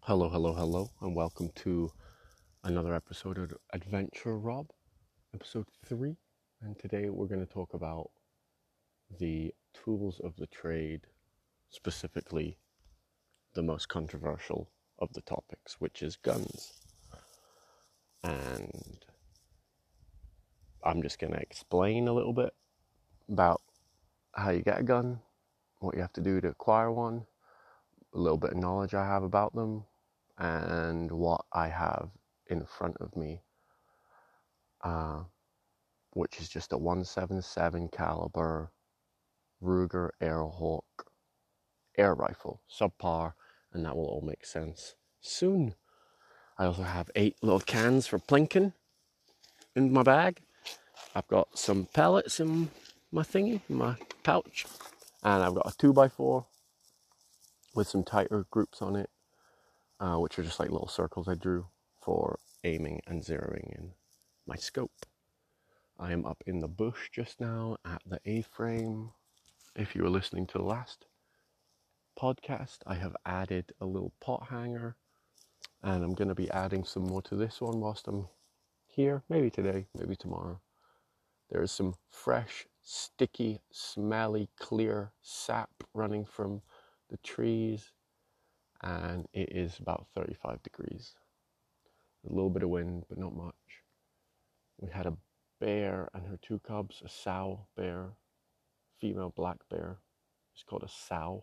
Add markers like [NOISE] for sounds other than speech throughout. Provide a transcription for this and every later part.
Hello, hello, hello, and welcome to another episode of Adventure Rob, episode three. And today we're going to talk about the tools of the trade, specifically the most controversial of the topics, which is guns. And I'm just going to explain a little bit about how you get a gun, what you have to do to acquire one, a little bit of knowledge I have about them, and what I have in front of me, uh, which is just a 177 caliber Ruger Airhawk air rifle, subpar, and that will all make sense soon. I also have eight little cans for plinking in my bag. I've got some pellets in my thingy, in my pouch, and I've got a 2x4 with some tighter groups on it uh, which are just like little circles I drew for aiming and zeroing in my scope. I am up in the bush just now at the A frame. If you were listening to the last podcast, I have added a little pot hanger and I'm going to be adding some more to this one whilst I'm here, maybe today, maybe tomorrow. There is some fresh, sticky, smelly, clear sap running from the trees and it is about 35 degrees. A little bit of wind, but not much. We had a bear and her two cubs, a sow bear, female black bear. It's called a sow.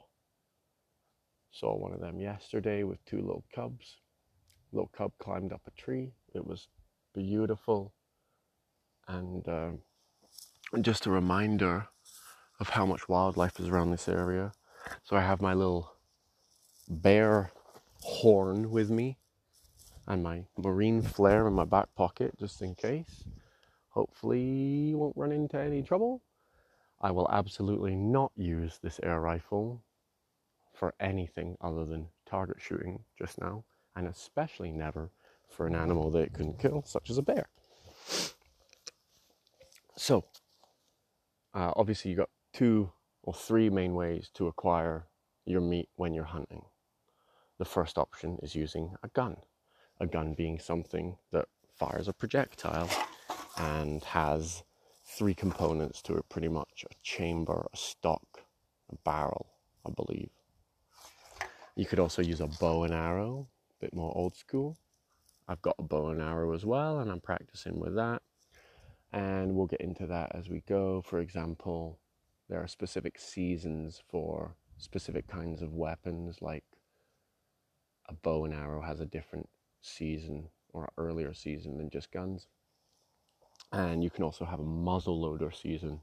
Saw one of them yesterday with two little cubs. Little cub climbed up a tree. It was beautiful. And uh, just a reminder of how much wildlife is around this area. So I have my little bear horn with me and my marine flare in my back pocket just in case. Hopefully, won't run into any trouble. I will absolutely not use this air rifle for anything other than target shooting just now, and especially never for an animal that it can kill, such as a bear. So, uh, obviously, you've got two or three main ways to acquire your meat when you're hunting. The first option is using a gun, a gun being something that fires a projectile and has three components to it pretty much a chamber, a stock, a barrel, I believe. You could also use a bow and arrow, a bit more old school. I've got a bow and arrow as well, and I'm practicing with that. And we'll get into that as we go. For example, there are specific seasons for specific kinds of weapons, like a bow and arrow has a different season or earlier season than just guns. And you can also have a muzzle loader season,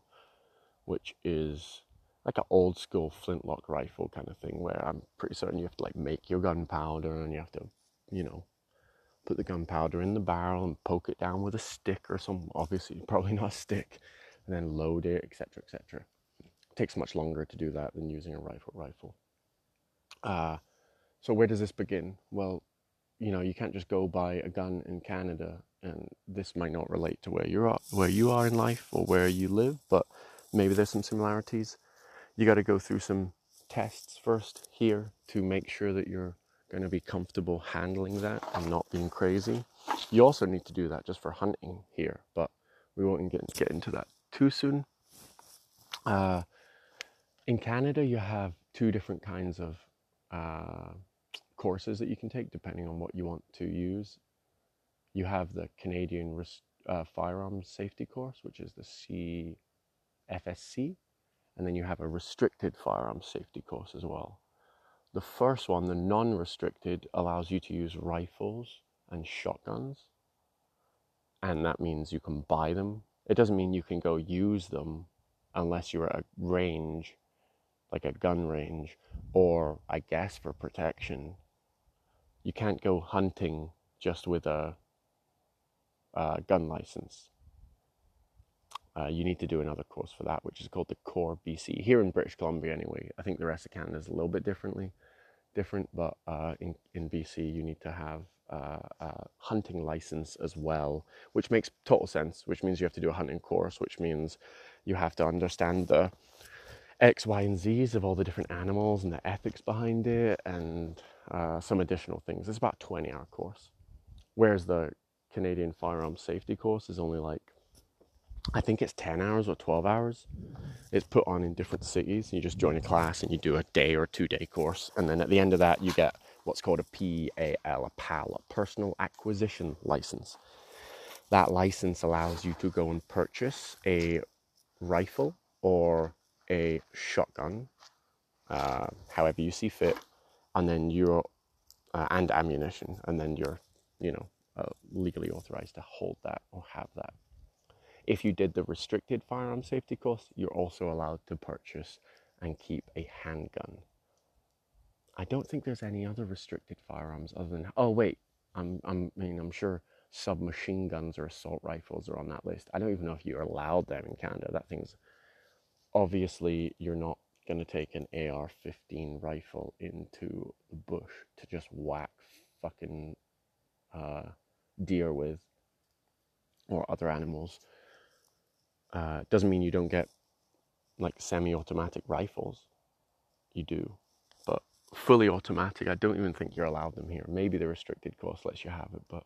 which is like an old school flintlock rifle kind of thing, where I'm pretty certain you have to like make your gunpowder and you have to, you know, put the gunpowder in the barrel and poke it down with a stick or some, obviously [LAUGHS] probably not a stick, and then load it, etc., etc. Takes much longer to do that than using a rifle rifle. Uh, so where does this begin? Well, you know, you can't just go buy a gun in Canada, and this might not relate to where you're at, where you are in life or where you live, but maybe there's some similarities. You got to go through some tests first here to make sure that you're going to be comfortable handling that and not being crazy. You also need to do that just for hunting here, but we won't get, get into that too soon. Uh, in Canada, you have two different kinds of uh, courses that you can take depending on what you want to use. You have the Canadian uh, Firearms Safety Course, which is the CFSC, and then you have a restricted firearms safety course as well. The first one, the non restricted, allows you to use rifles and shotguns, and that means you can buy them. It doesn't mean you can go use them unless you're at a range, like a gun range, or I guess for protection, you can't go hunting just with a, a gun license. Uh, you need to do another course for that, which is called the Core BC. Here in British Columbia, anyway. I think the rest of Canada is a little bit differently different, but uh, in in BC, you need to have uh, a hunting license as well, which makes total sense. Which means you have to do a hunting course, which means you have to understand the X, Y, and Z's of all the different animals and the ethics behind it, and uh, some additional things. It's about a 20 hour course. Whereas the Canadian firearms safety course is only like, I think it's 10 hours or 12 hours. It's put on in different cities. You just join a class and you do a day or two day course. And then at the end of that, you get what's called a PAL, a PAL, a personal acquisition license. That license allows you to go and purchase a rifle or a shotgun, uh, however you see fit, and then you're uh, and ammunition, and then you're, you know, uh, legally authorized to hold that or have that. If you did the restricted firearm safety course, you're also allowed to purchase and keep a handgun. I don't think there's any other restricted firearms other than. Oh wait, I'm, I'm I mean I'm sure submachine guns or assault rifles are on that list. I don't even know if you're allowed them in Canada. That thing's obviously you're not going to take an AR-15 rifle into the bush to just whack fucking uh, deer with or other animals. Uh, doesn't mean you don't get like semi-automatic rifles. You do, but fully automatic, I don't even think you're allowed them here. Maybe the restricted course lets you have it, but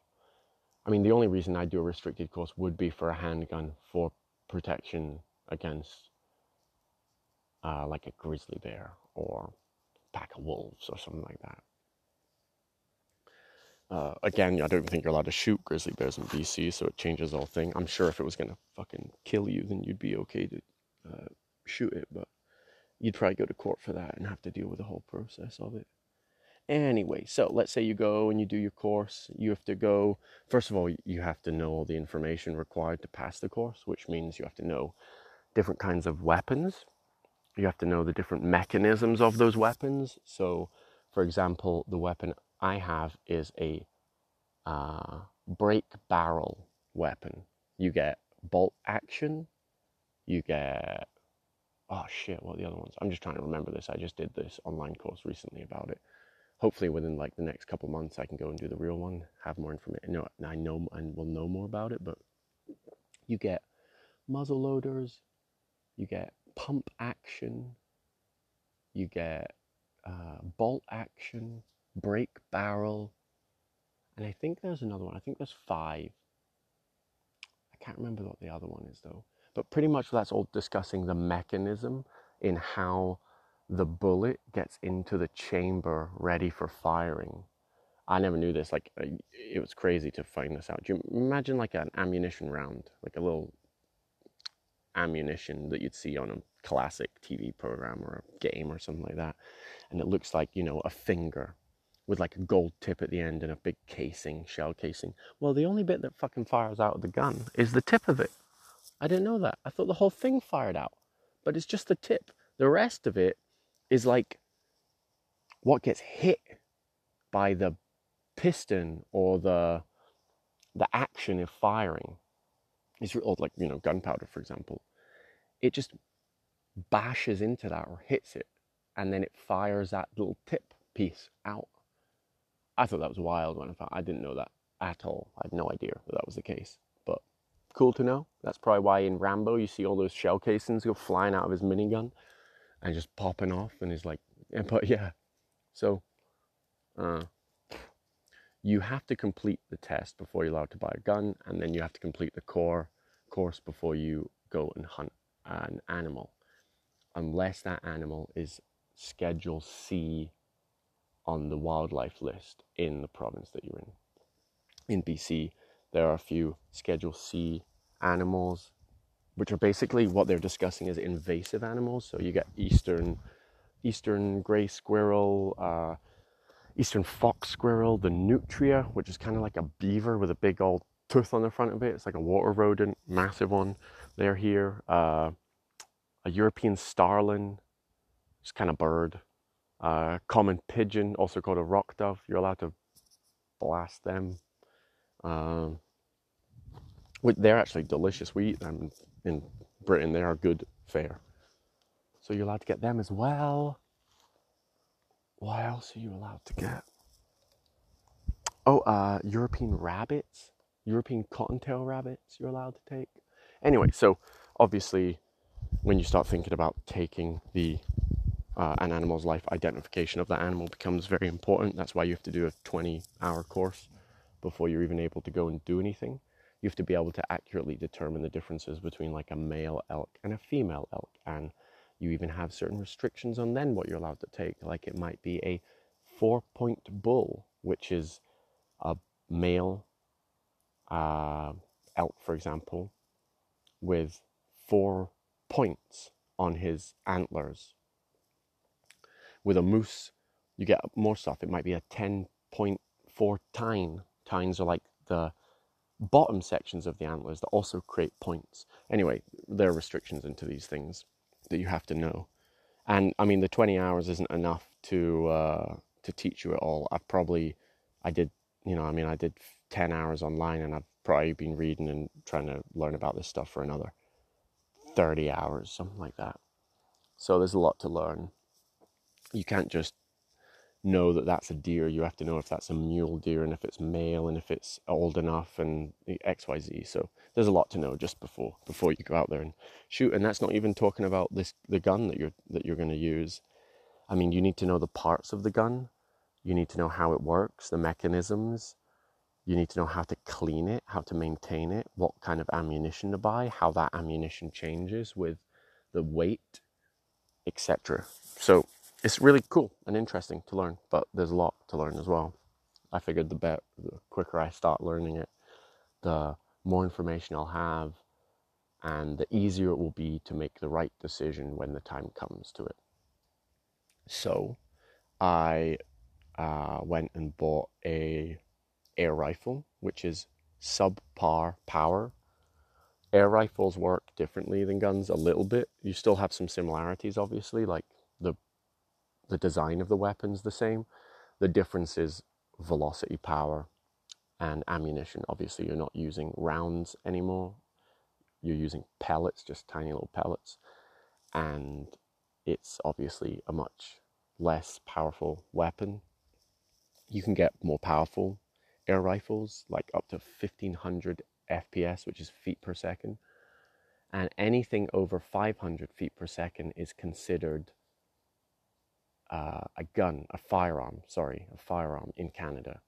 I mean, the only reason I do a restricted course would be for a handgun for protection against uh, like a grizzly bear or pack of wolves or something like that. Uh, again, I don't even think you're allowed to shoot grizzly bears in BC, so it changes the whole thing. I'm sure if it was gonna fucking kill you, then you'd be okay to uh, shoot it, but you'd probably go to court for that and have to deal with the whole process of it. Anyway, so let's say you go and you do your course. You have to go, first of all, you have to know all the information required to pass the course, which means you have to know different kinds of weapons. You have to know the different mechanisms of those weapons. So, for example, the weapon I have is a uh, break barrel weapon. You get bolt action, you get oh shit, what are the other ones? I'm just trying to remember this. I just did this online course recently about it hopefully within like the next couple months I can go and do the real one, have more information. No, I know and will know more about it, but you get muzzle loaders, you get pump action, you get uh, bolt action, break barrel, and I think there's another one. I think there's five. I can't remember what the other one is though. But pretty much that's all discussing the mechanism in how the bullet gets into the chamber ready for firing. I never knew this. Like, it was crazy to find this out. Do you imagine like an ammunition round, like a little ammunition that you'd see on a classic TV program or a game or something like that? And it looks like, you know, a finger with like a gold tip at the end and a big casing, shell casing. Well, the only bit that fucking fires out of the gun is the tip of it. I didn't know that. I thought the whole thing fired out, but it's just the tip. The rest of it is like what gets hit by the piston or the the action of firing is like you know gunpowder for example it just bashes into that or hits it and then it fires that little tip piece out i thought that was wild when i found i didn't know that at all. I had no idea that that was the case but cool to know. That's probably why in rambo you see all those shell casings go flying out of his minigun and just popping off and he's like [LAUGHS] but yeah. So uh, you have to complete the test before you're allowed to buy a gun and then you have to complete the core course before you go and hunt an animal. Unless that animal is schedule c on the wildlife list in the province that you're in in bc there are a few schedule c animals which are basically what they're discussing is invasive animals. So you get eastern, eastern gray squirrel, uh, eastern fox squirrel, the nutria, which is kind of like a beaver with a big old tooth on the front of it. It's like a water rodent, massive one. They're here. Uh, a European starling, it's kind of bird. Uh, common pigeon, also called a rock dove. You're allowed to blast them. Um, they're actually delicious. We eat them in Britain. They are good fare. So you're allowed to get them as well. What else are you allowed to get? Oh, uh, European rabbits, European cottontail rabbits, you're allowed to take. Anyway, so obviously, when you start thinking about taking the uh, an animal's life, identification of that animal becomes very important. That's why you have to do a 20-hour course before you're even able to go and do anything. You have to be able to accurately determine the differences between like a male elk and a female elk, and you even have certain restrictions on then what you're allowed to take. Like it might be a four-point bull, which is a male uh, elk, for example, with four points on his antlers. With a moose, you get more stuff. It might be a 10.4 tine. Tines are like the bottom sections of the antlers that also create points. Anyway, there are restrictions into these things that you have to know. And I mean, the 20 hours isn't enough to uh, to teach you it all. I probably, I did, you know, I mean, I did 10 hours online and I've probably been reading and trying to learn about this stuff for another 30 hours, something like that. So there's a lot to learn. You can't just know that that's a deer. You have to know if that's a mule deer and if it's male and if it's old enough and X, Y, Z. So there's a lot to know just before before you go out there and shoot. And that's not even talking about this the gun that you're that you're going to use. I mean, you need to know the parts of the gun. You need to know how it works, the mechanisms. You need to know how to clean it, how to maintain it, what kind of ammunition to buy, how that ammunition changes with the weight, etc. So it's really cool and interesting to learn, but there's a lot to learn as well. I figured the bet the quicker I start learning it, the more information I'll have, and the easier it will be to make the right decision when the time comes to it. So, I uh, went and bought a air rifle, which is subpar power. Air rifles work differently than guns a little bit. You still have some similarities, obviously, like the the design of the weapon's the same. The difference is velocity, power, and ammunition. Obviously, you're not using rounds anymore. You're using pellets, just tiny little pellets, and it's obviously a much less powerful weapon you can get more powerful air rifles, like up to 1500 FPS, which is feet per second. And anything over 500 feet per second is considered uh, a gun, a firearm, sorry, a firearm in Canada.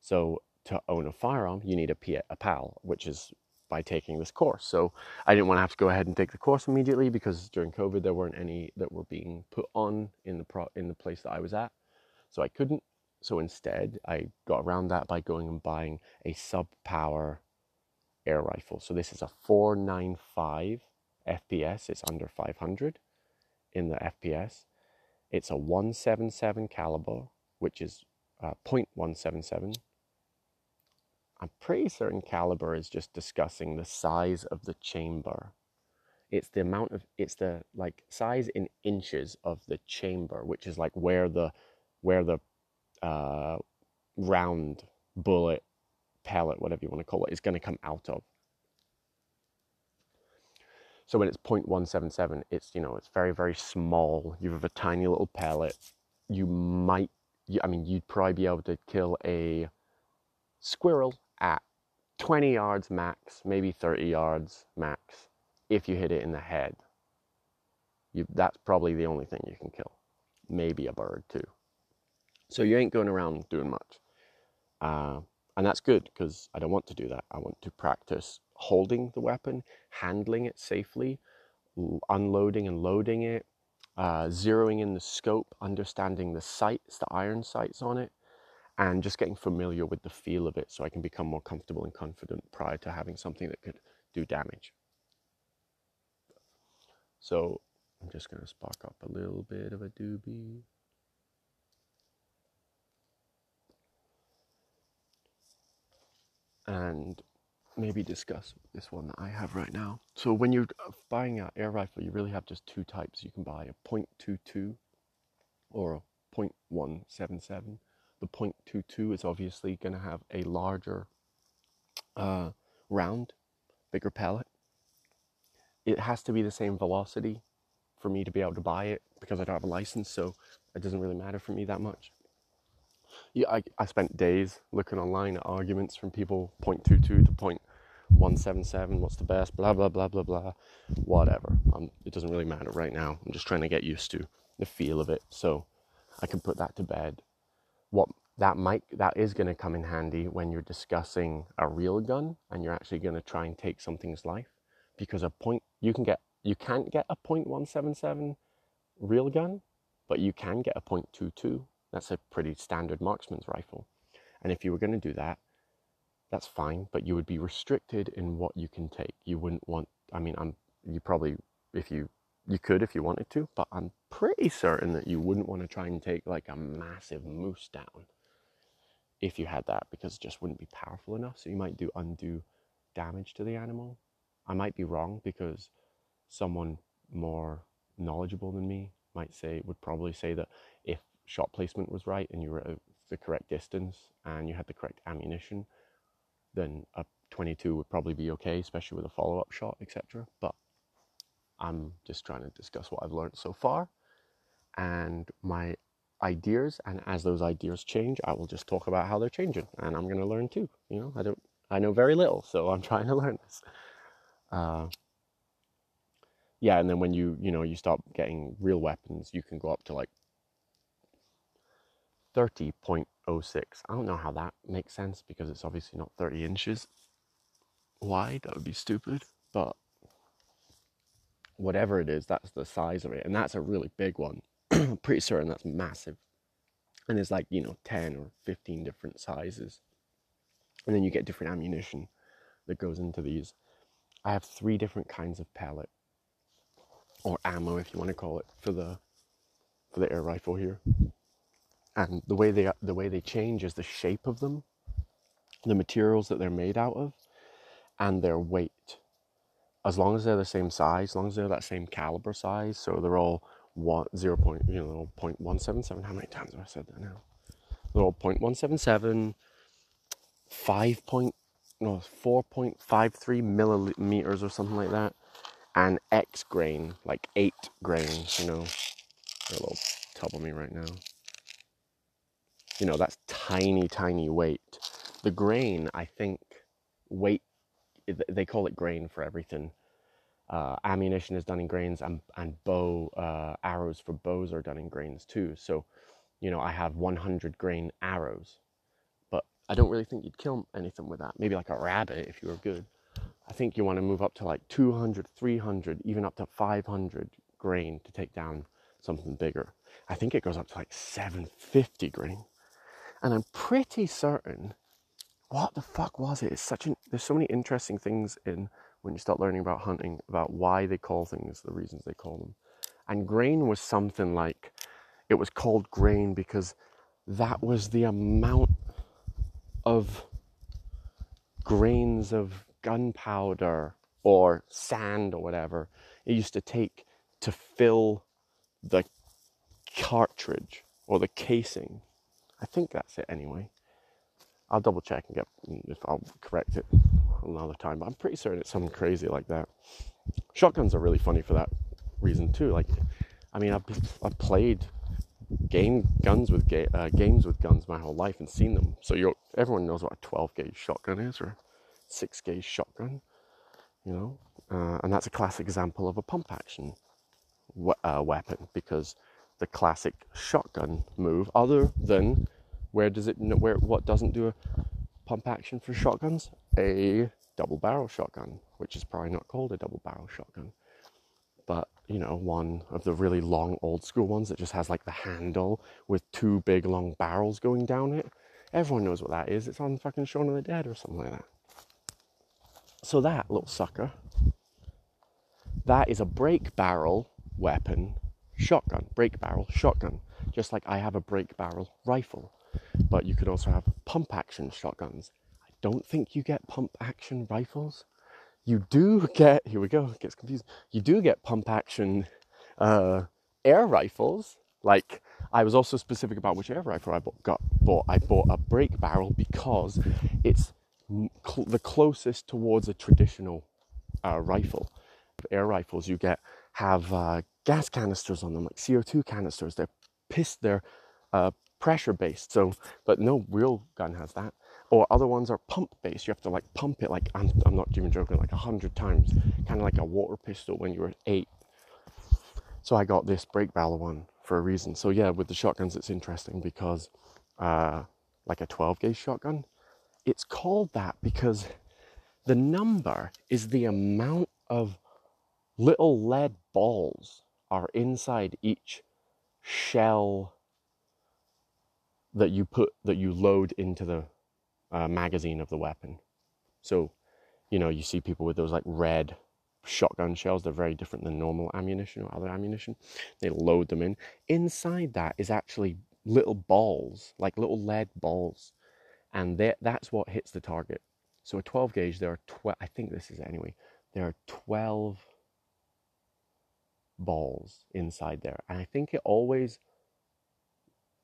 So to own a firearm, you need a, P- a PAL, which is by taking this course. So I didn't want to have to go ahead and take the course immediately because during COVID there weren't any that were being put on in the pro- in the place that I was at, so I couldn't. So instead, I got around that by going and buying a sub power air rifle. So this is a 495 FPS, it's under 500 in the FPS. It's a 177 caliber, which is uh, 0.177. I'm pretty certain caliber is just discussing the size of the chamber. It's the amount of it's the like size in inches of the chamber, which is like where the where the uh, round bullet pellet, whatever you want to call it, is going to come out of. So when it's 0.177, it's you know it's very very small. You have a tiny little pellet. You might, I mean, you'd probably be able to kill a squirrel at 20 yards max, maybe 30 yards max, if you hit it in the head. You, that's probably the only thing you can kill. Maybe a bird too. So you ain't going around doing much. Uh, and that's good because I don't want to do that. I want to practice holding the weapon, handling it safely, unloading and loading it, uh, zeroing in the scope, understanding the sights, the iron sights on it, and just getting familiar with the feel of it so I can become more comfortable and confident prior to having something that could do damage. So I'm just going to spark up a little bit of a doobie. and maybe discuss this one that I have right now. So when you're uh, buying an air rifle, you really have just two types. You can buy a .22 or a .177. The .22 is obviously going to have a larger uh, round, bigger pellet. It has to be the same velocity for me to be able to buy it because I don't have a license, so it doesn't really matter for me that much. yeah, I, I spent days looking online at arguments from people 0.22 to 0.177. What's the best? Blah blah blah blah blah. Whatever. It doesn't really matter right now. I'm just trying to get used to the feel of it, so I can put that to bed. What that might that is going to come in handy when you're discussing a real gun and you're actually going to try and take something's life, because a point you can get you can't get a .177 real gun, but you can get a .22 that's a pretty standard marksman's rifle. And if you were going to do that, that's fine, but you would be restricted in what you can take. You wouldn't want, I mean, I'm, you probably, if you, you could if you wanted to, but I'm pretty certain that you wouldn't want to try and take like a massive moose down if you had that because it just wouldn't be powerful enough. So you might do undue damage to the animal. I might be wrong because someone more knowledgeable than me might say, would probably say that if shot placement was right and you were at the correct distance and you had the correct ammunition, then a 22 would probably be okay, especially with a follow up shot, etc. But I'm just trying to discuss what I've learned so far and my ideas. And as those ideas change, I will just talk about how they're changing, and I'm going to learn too. You know, I don't, I know very little, so I'm [LAUGHS] trying to learn this. Uh, yeah, and then when you, you know, you start getting real weapons, you can go up to like 30-06. I don't know how that makes sense because it's obviously not 30 inches wide. That would be stupid. But whatever it is, that's the size of it. And that's a really big one. [CLEARS THROAT] Pretty certain that's massive. And it's like, you know, 10 or 15 different sizes. And then you get different ammunition that goes into these. I have three different kinds of pellet or ammo, if you want to call it, for the for the air rifle here and the way they the way they change is the shape of them, the materials that they're made out of, and their weight. As long as they're the same size, as long as they're that same caliber size, so they're all one zero point you know point one seven seven. How many times have I said that now? They're all point one seven seven, five point no four point five three millimeters or something like that, and X grain like eight grains. You know, they're a little top of me right now you know, that's tiny, tiny weight. The grain, I think, weight, they call it grain for everything. Uh, ammunition is done in grains and, and bow, uh, arrows for bows are done in grains too. So, you know, I have 100 grain arrows, but I don't really think you'd kill anything with that. Maybe like a rabbit if you were good. I think you want to move up to like 200, 300, even up to 500 grain to take down something bigger. I think it goes up to like 750 grain. And I'm pretty certain, what the fuck was it? It's such an, there's so many interesting things in when you start learning about hunting, about why they call things the reasons they call them. And grain was something like, it was called grain because that was the amount of grains of gunpowder or sand or whatever it used to take to fill the cartridge or the casing I think that's it anyway. I'll double check and get if I'll correct it another time, but I'm pretty certain it's something crazy like that. Shotguns are really funny for that reason too. Like, I mean, I've, I've played game guns with ga- uh, games with guns my whole life and seen them. So you everyone knows what a 12 gauge shotgun is or a six gauge shotgun, you know, uh, and that's a classic example of a pump action we- uh, weapon because the classic shotgun move, other than where does it where what doesn't do a pump action for shotguns? A double barrel shotgun, which is probably not called a double barrel shotgun, but you know, one of the really long old school ones that just has like the handle with two big long barrels going down it. Everyone knows what that is. It's on fucking Shaun of the Dead or something like that. So that little sucker, that is a break barrel weapon shotgun, break barrel shotgun, just like I have a break barrel rifle. But you could also have pump action shotguns. I don't think you get pump action rifles. You do get, here we go, it gets confused. You do get pump action uh, air rifles. Like, I was also specific about which air rifle I bought, got, bought. I bought a break barrel because it's cl- the closest towards a traditional uh, rifle. Air rifles you get have uh, gas canisters on them, like CO2 canisters. They're pissed, they're uh, pressure based. So, but no real gun has that. Or other ones are pump based. You have to like pump it like I'm, I'm not even joking, like a hundred times, kind of like a water pistol when you were eight. So I got this break barrel one for a reason. So yeah, with the shotguns, it's interesting because, uh, like a 12 gauge shotgun, it's called that because the number is the amount of little lead balls are inside each shell that you put that you load into the uh, magazine of the weapon. So, you know, you see people with those like red shotgun shells. They're very different than normal ammunition or other ammunition. They load them in. Inside that is actually little balls, like little lead balls, and that's what hits the target. So a 12 gauge, there are 12. I think this is anyway. There are 12 balls inside there, and I think it always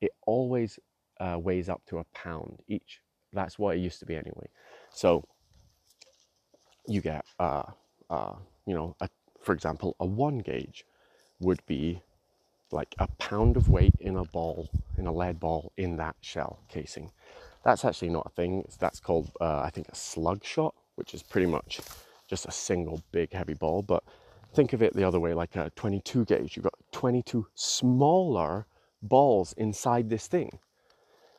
it always uh, weighs up to a pound each. That's what it used to be anyway. So you get, uh, uh, you know, a, for example, a one gauge would be like a pound of weight in a ball, in a lead ball in that shell casing. That's actually not a thing. That's called, uh, I think, a slug shot, which is pretty much just a single big heavy ball. But think of it the other way, like a 22 gauge. You've got 22 smaller balls inside this thing.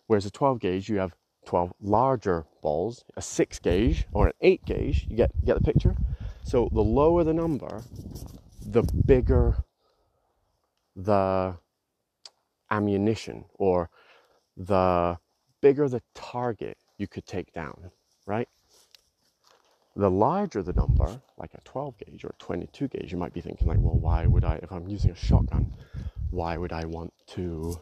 Whereas a 12 gauge, you have 12 larger balls, a 6 gauge or an 8 gauge. You get, get the picture? So the lower the number, the bigger the ammunition or the bigger the target you could take down, right? The larger the number, like a 12 gauge or a 22 gauge, you might be thinking, like, well, why would I, if I'm using a shotgun, why would I want to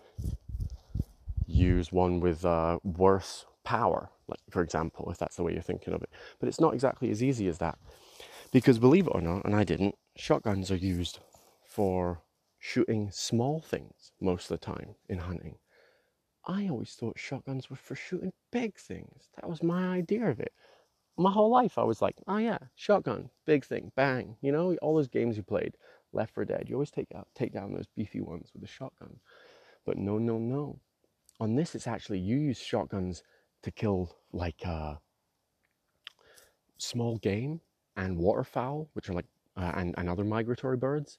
use one with uh, worse power, like for example, if that's the way you're thinking of it. But it's not exactly as easy as that. Because believe it or not, and I didn't, shotguns are used for shooting small things most of the time in hunting. I always thought shotguns were for shooting big things. That was my idea of it. My whole life, I was like, oh yeah, shotgun, big thing, bang. You know, all those games you played, Left 4 Dead, you always take out, take down those beefy ones with a shotgun. But no, no, no. On this, it's actually you use shotguns to kill like uh, small game and waterfowl, which are like uh, and, and other migratory birds.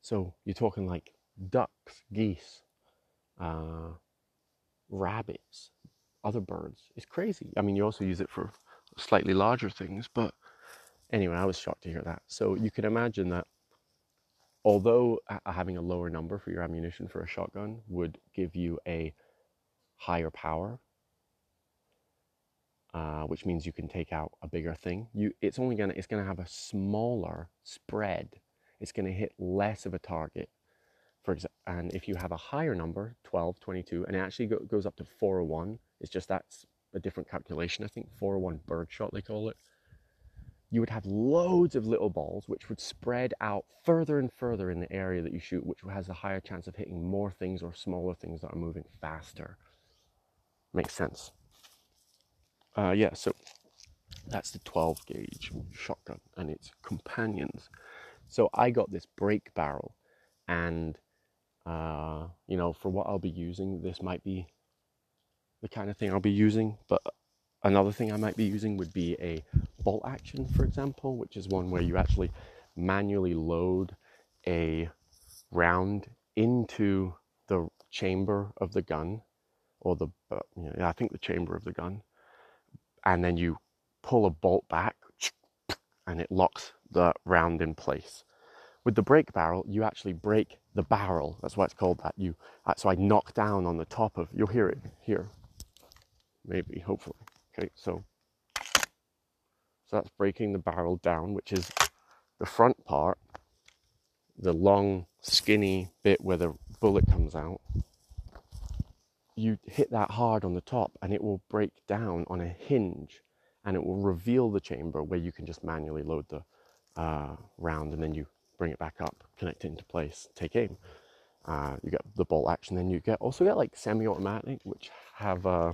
So you're talking like ducks, geese, uh, rabbits, other birds. It's crazy. I mean, you also use it for slightly larger things, but anyway, I was shocked to hear that. So you can imagine that although having a lower number for your ammunition for a shotgun would give you a higher power, uh, which means you can take out a bigger thing. You, it's only gonna, it's gonna have a smaller spread. It's gonna hit less of a target. For example, and if you have a higher number, 12, 22, and it actually go, goes up to 401, it's just that's a different calculation. I think 401 birdshot they call it. You would have loads of little balls which would spread out further and further in the area that you shoot, which has a higher chance of hitting more things or smaller things that are moving faster. Makes sense. Uh, yeah, so that's the 12 gauge shotgun and its companions. So I got this break barrel, and uh, you know, for what I'll be using, this might be the kind of thing I'll be using. But another thing I might be using would be a bolt action, for example, which is one where you actually manually load a round into the chamber of the gun or the uh, I think the chamber of the gun, and then you pull a bolt back, [TSK] and it locks the round in place. With the break barrel, you actually break the barrel. That's why it's called that. You uh, so I knock down on the top of. You'll hear it here, maybe, hopefully. Okay, so so that's breaking the barrel down, which is the front part, the long, skinny bit where the bullet comes out you hit that hard on the top and it will break down on a hinge and it will reveal the chamber where you can just manually load the uh, round and then you bring it back up, connect it into place, take aim. Uh, you get the bolt action, then you get also get like semi-automatic, which have uh,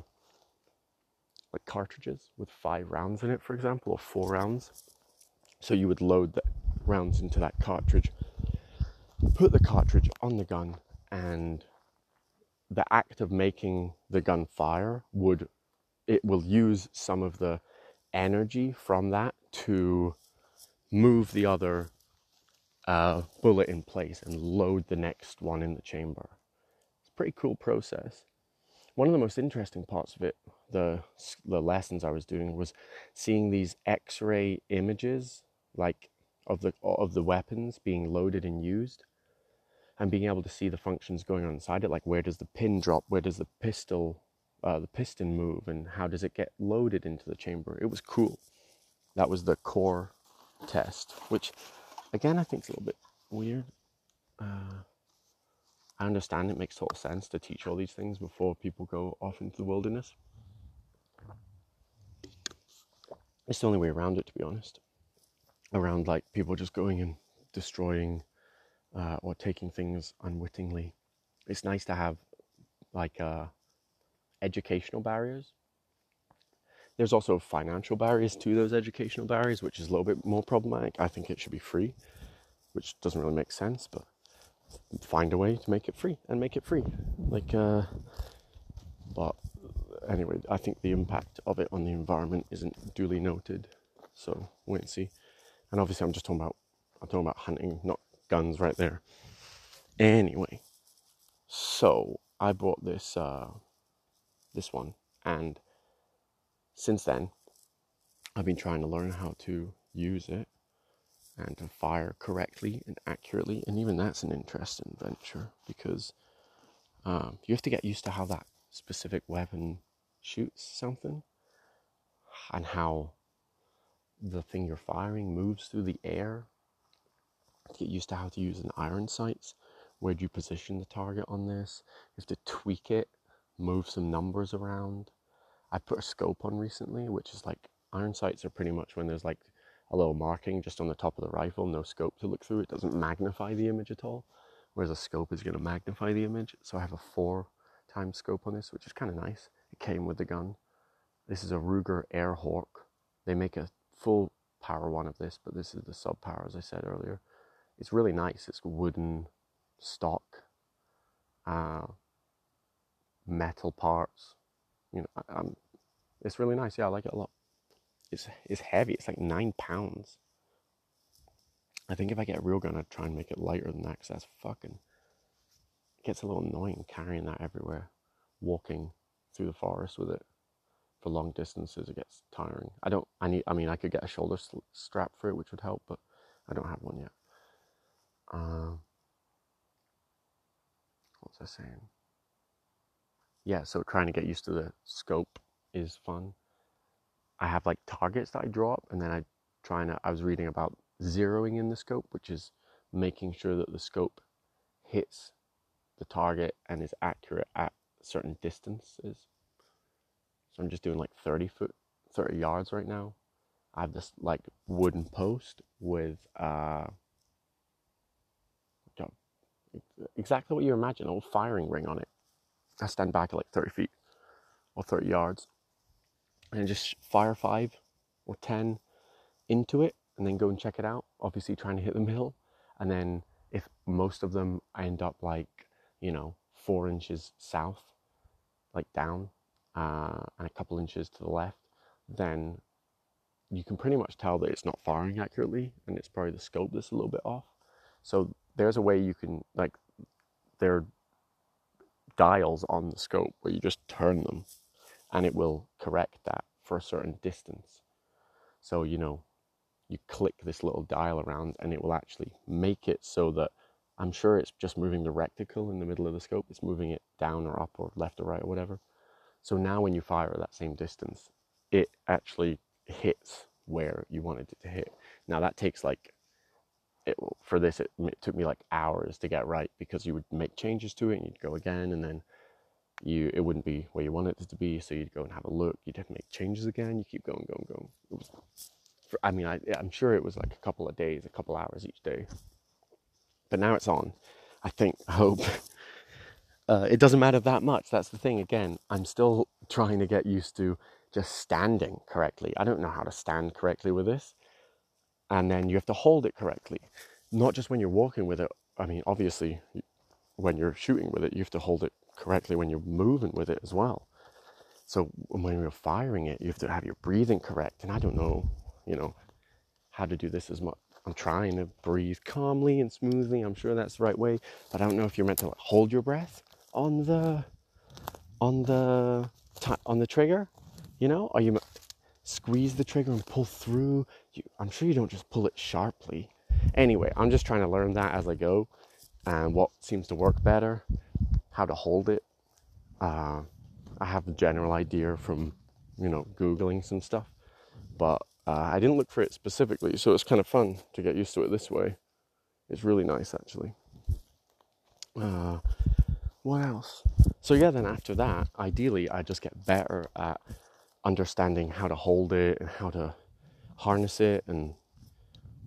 like cartridges with five rounds in it, for example, or four rounds. So you would load the rounds into that cartridge, put the cartridge on the gun, and the act of making the gun fire would it will use some of the energy from that to move the other uh, bullet in place and load the next one in the chamber. It's a pretty cool process. One of the most interesting parts of it, the the lessons I was doing, was seeing these X-ray images, like of the of the weapons being loaded and used, and being able to see the functions going on inside it, like where does the pin drop, where does the pistol, uh, the piston move, and how does it get loaded into the chamber. It was cool. That was the core test, which again I think is a little bit weird. Uh, I understand it makes total sense to teach all these things before people go off into the wilderness. It's the only way around it, to be honest. Around like people just going and destroying uh, or taking things unwittingly. It's nice to have like uh, educational barriers. There's also financial barriers to those educational barriers, which is a little bit more problematic. I think it should be free, which doesn't really make sense, but find a way to make it free and make it free. Like, uh, but anyway, I think the impact of it on the environment isn't duly noted. So wait and see. And obviously, I'm just talking about I'm talking about hunting, not guns, right there. Anyway, so I bought this uh, this one, and since then, I've been trying to learn how to use it and to fire correctly and accurately. And even that's an interesting venture because um, you have to get used to how that specific weapon shoots something and how the thing you're firing moves through the air. Get used to how to use an iron sights. Where do you position the target on this? You have to tweak it, move some numbers around. I put a scope on recently, which is like iron sights are pretty much when there's like a little marking just on the top of the rifle, no scope to look through. It doesn't magnify the image at all, whereas a scope is going to magnify the image. So I have a four times scope on this, which is kind of nice. It came with the gun. This is a Ruger Airhawk. They make a full power one of this, but this is the sub power, as I said earlier. It's really nice. It's wooden stock, uh, metal parts. You know, I, it's really nice. Yeah, I like it a lot. It's it's heavy. It's like nine pounds. I think if I get a real gun, I'd try and make it lighter than that because that's fucking. It gets a little annoying carrying that everywhere, walking through the forest with it for long distances. It gets tiring. I don't. I need. I mean, I could get a shoulder strap for it, which would help, but I don't have one yet. Um, what was I saying? Yeah, so trying to get used to the scope is fun. I have like targets that I draw up, and then I try to. I was reading about zeroing in the scope, which is making sure that the scope hits the target and is accurate at certain distances. So I'm just doing like 30 foot, 30 yards right now. I have this like wooden post with uh, exactly what you imagine, a little firing ring on it. I stand back at like 30 feet or 30 yards and just fire five or 10 into it and then go and check it out. Obviously, trying to hit the middle. And then if most of them I end up like, you know, four inches south, like down, uh, and a couple inches to the left, then you can pretty much tell that it's not firing accurately and it's probably the scope that's a little bit off. So there's a way you can, like, there are dials on the scope where you just turn them and it will correct that for a certain distance. So, you know, you click this little dial around and it will actually make it so that I'm sure it's just moving the reticle in the middle of the scope, it's moving it down or up or left or right or whatever. So now when you fire at that same distance, it actually hits where you wanted it to hit. Now that takes like, it, for this, it, it took me like hours to get right because you would make changes to it and you'd go again and then you it wouldn't be where you wanted it to be. So you'd go and have a look. You'd have to make changes again. You keep going, going, going. Was, I mean, I, I'm sure it was like a couple of days, a couple hours each day. But now it's on. I think. I hope. [LAUGHS] Uh, it doesn't matter that much. That's the thing. Again, I'm still trying to get used to just standing correctly. I don't know how to stand correctly with this. And then you have to hold it correctly, not just when you're walking with it. I mean, obviously, when you're shooting with it, you have to hold it correctly when you're moving with it as well. So when you're firing it, you have to have your breathing correct. And I don't know, you know, how to do this as much. I'm trying to breathe calmly and smoothly. I'm sure that's the right way, but I don't know if you're meant to like, hold your breath on the on the on the trigger. You know, are you squeeze the trigger and pull through? You, I'm sure you don't just pull it sharply. Anyway, I'm just trying to learn that as I go, and what seems to work better, how to hold it. Uh, I have a general idea from, you know, googling some stuff, but uh, I didn't look for it specifically, so it's kind of fun to get used to it this way. It's really nice, actually. Uh, what else? So yeah, then after that, ideally, I just get better at understanding how to hold it and how to harness it and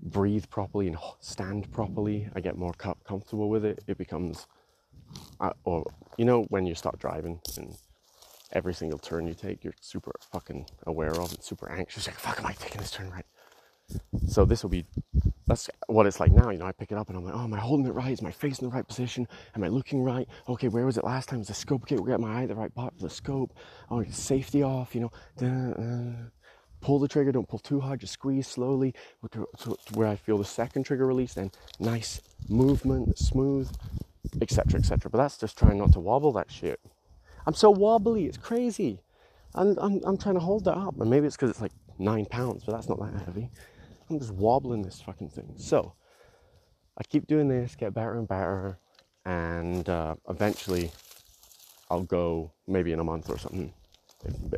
breathe properly and stand properly. I get more comfortable with it. It becomes, uh, or you know, when you start driving and every single turn you take, you're super fucking aware of and super anxious. Like, fuck, am I taking this turn right? So this will be, that's what it's like now. You know, I pick it up and I'm like, oh, am I holding it right? Is my face in the right position? Am I looking right? Okay, where was it last time? Is the scope okay? We got my eye at the right part of the scope. Oh, safety off, you know. Uh, pull the trigger, don't pull too hard, just squeeze slowly to where I feel the second trigger release, then nice movement, smooth, etc., etc. But that's just trying not to wobble that shit. I'm so wobbly, it's crazy. I'm, I'm, I'm trying to hold that up. And maybe it's because it's like nine pounds, but that's not that heavy. I'm just wobbling this fucking thing. So I keep doing this, get better and better, and uh, eventually I'll go maybe in a month or something.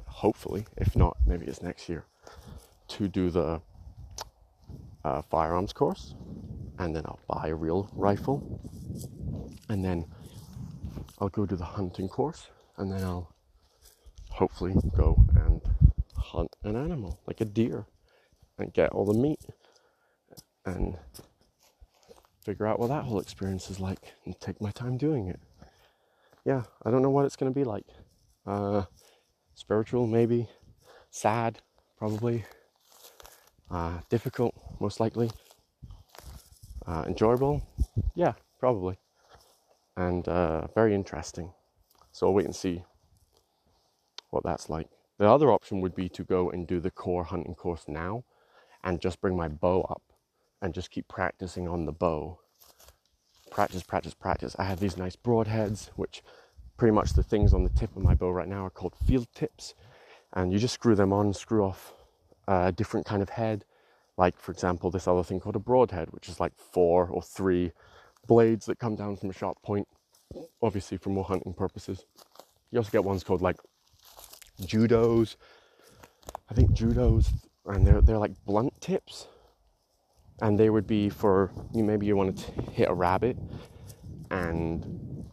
Hopefully, if not, maybe it's next year to do the uh, firearms course, and then I'll buy a real rifle, and then I'll go to the hunting course and then I'll hopefully go and hunt an animal like a deer and get all the meat and figure out what that whole experience is like and take my time doing it. Yeah, I don't know what it's going to be like. Uh, spiritual, maybe. Sad, probably. Uh, difficult, most likely. Uh, enjoyable, yeah, probably. And uh, very interesting. So I'll wait and see what that's like. The other option would be to go and do the core hunting course now and just bring my bow up and just keep practicing on the bow. Practice, practice, practice. I have these nice broadheads, which pretty much the things on the tip of my bow right now are called field tips. And you just screw them on, screw off a different kind of head. Like, for example, this other thing called a broadhead, which is like four or three blades that come down from a sharp point obviously for more hunting purposes. You also get ones called like judos. I think judos, and they're they're like blunt tips, and they would be for you. Maybe you want to hit a rabbit, and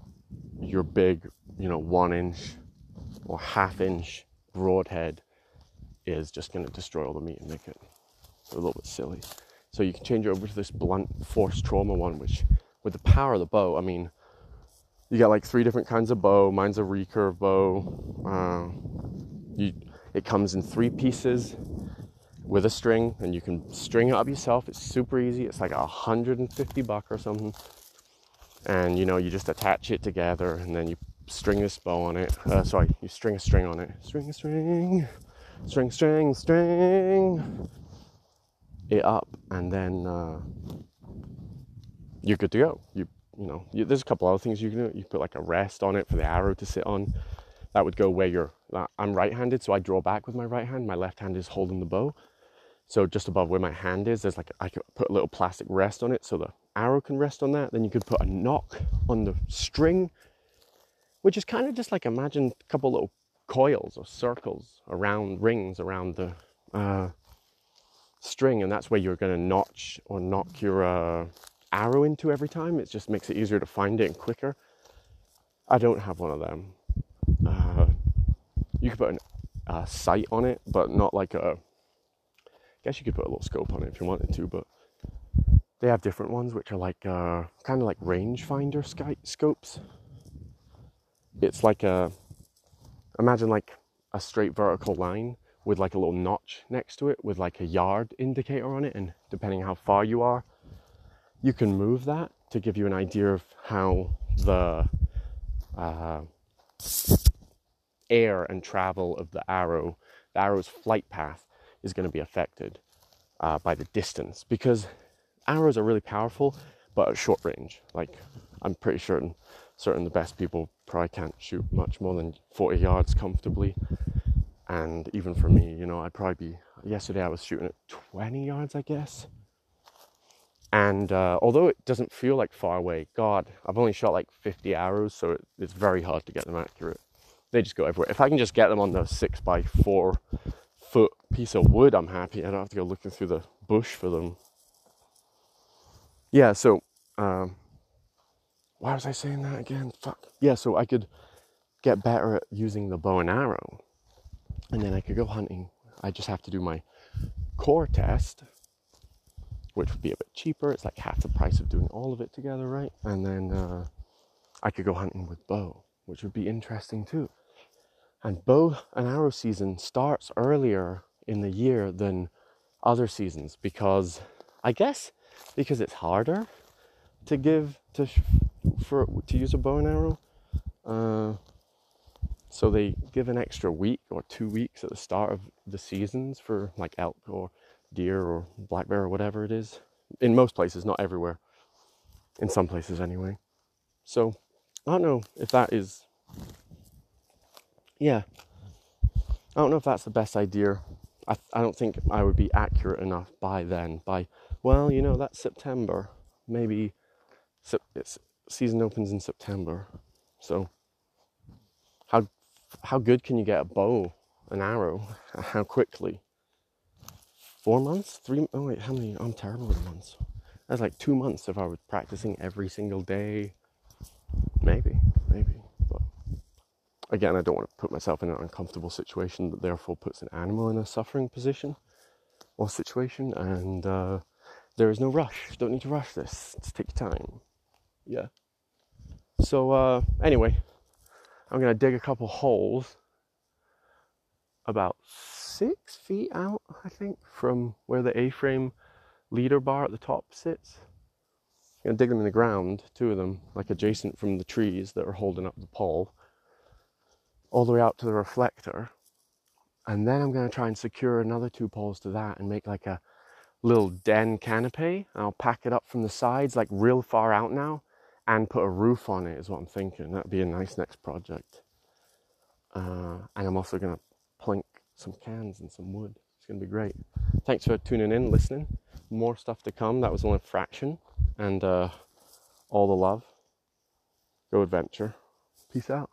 your big, you know, one inch or half inch broadhead is just going to destroy all the meat and make it a little bit silly. So you can change it over to this blunt force trauma one, which with the power of the bow, I mean, you got like three different kinds of bow. Mine's a recurve bow. Uh, you, it comes in three pieces with a string, and you can string it up yourself. It's super easy. It's like a hundred and fifty buck or something. And you know, you just attach it together, and then you string this bow on it. Uh, sorry, you string a string on it. String a string, string, string, string it up, and then uh, you're good to go. You you know, you, there's a couple other things you can do. You put like a rest on it for the arrow to sit on. That would go where you're. I'm right-handed, so I draw back with my right hand. My left hand is holding the bow. So just above where my hand is, there's like I could put a little plastic rest on it, so the arrow can rest on that. Then you could put a nock on the string, which is kind of just like imagine a couple little coils or circles around rings around the uh, string, and that's where you're going to notch or knock your uh, arrow into every time. It just makes it easier to find it and quicker. I don't have one of them. Uh, you could put a uh, sight on it, but not like a. I guess you could put a little scope on it if you wanted to, but they have different ones which are like uh, kind of like rangefinder sky- scopes. It's like a. Imagine like a straight vertical line with like a little notch next to it with like a yard indicator on it, and depending how far you are, you can move that to give you an idea of how the uh, air and travel of the arrow, the arrow's flight path is going to be affected uh, by the distance because arrows are really powerful, but at short range. Like I'm pretty certain, certain the best people probably can't shoot much more than 40 yards comfortably. And even for me, you know, I'd probably be. Yesterday I was shooting at 20 yards, I guess. And uh, although it doesn't feel like far away, God, I've only shot like 50 arrows, so it, it's very hard to get them accurate. They just go everywhere. If I can just get them on the six by four foot piece of wood, I'm happy. I don't have to go looking through the bush for them. Yeah, so um, why was I saying that again? Fuck. Yeah, so I could get better at using the bow and arrow, and then I could go hunting. I just have to do my core test, which would be a bit cheaper. It's like half the price of doing all of it together, right? And then uh, I could go hunting with bow, which would be interesting too. And bow and arrow season starts earlier in the year than other seasons because I guess because it's harder to give to for to use a bow and arrow. Uh, so they give an extra week or two weeks at the start of the seasons for like elk or deer or black bear or whatever it is. In most places, not everywhere. In some places, anyway. So I don't know if that is. Yeah. I don't know if that's the best idea. I, I don't think I would be accurate enough by then. By, well, you know, that's September. Maybe it's season opens in September. So how how good can you get a bow, an arrow? [LAUGHS] How quickly? Four months? Three? Oh wait, how many? I'm terrible with months. That's like two months if I was practicing every single day. Maybe, maybe. But again, I don't want to put myself in an uncomfortable situation that therefore puts an animal in a suffering position or situation. And uh, there is no rush. Don't need to rush this. Just take your time yeah. So uh, anyway, I'm gonna dig a couple holes six feet out, I think, from where the A-frame leader bar at the top sits. I'm gonna dig them in the ground, two of them, like adjacent from the trees that are holding up the pole, all the way out to the reflector. And then I'm gonna try and secure another two poles to that and make like a little den canopy. I'll pack it up from the sides, like real far out now, and put a roof on it is what I'm thinking. That'd be a nice next project. Uh, and I'm also gonna plink some cans and some wood. It's gonna be great. Thanks for tuning in, listening. More stuff to come. That was only a fraction. And uh, all the love. Go adventure. Peace out.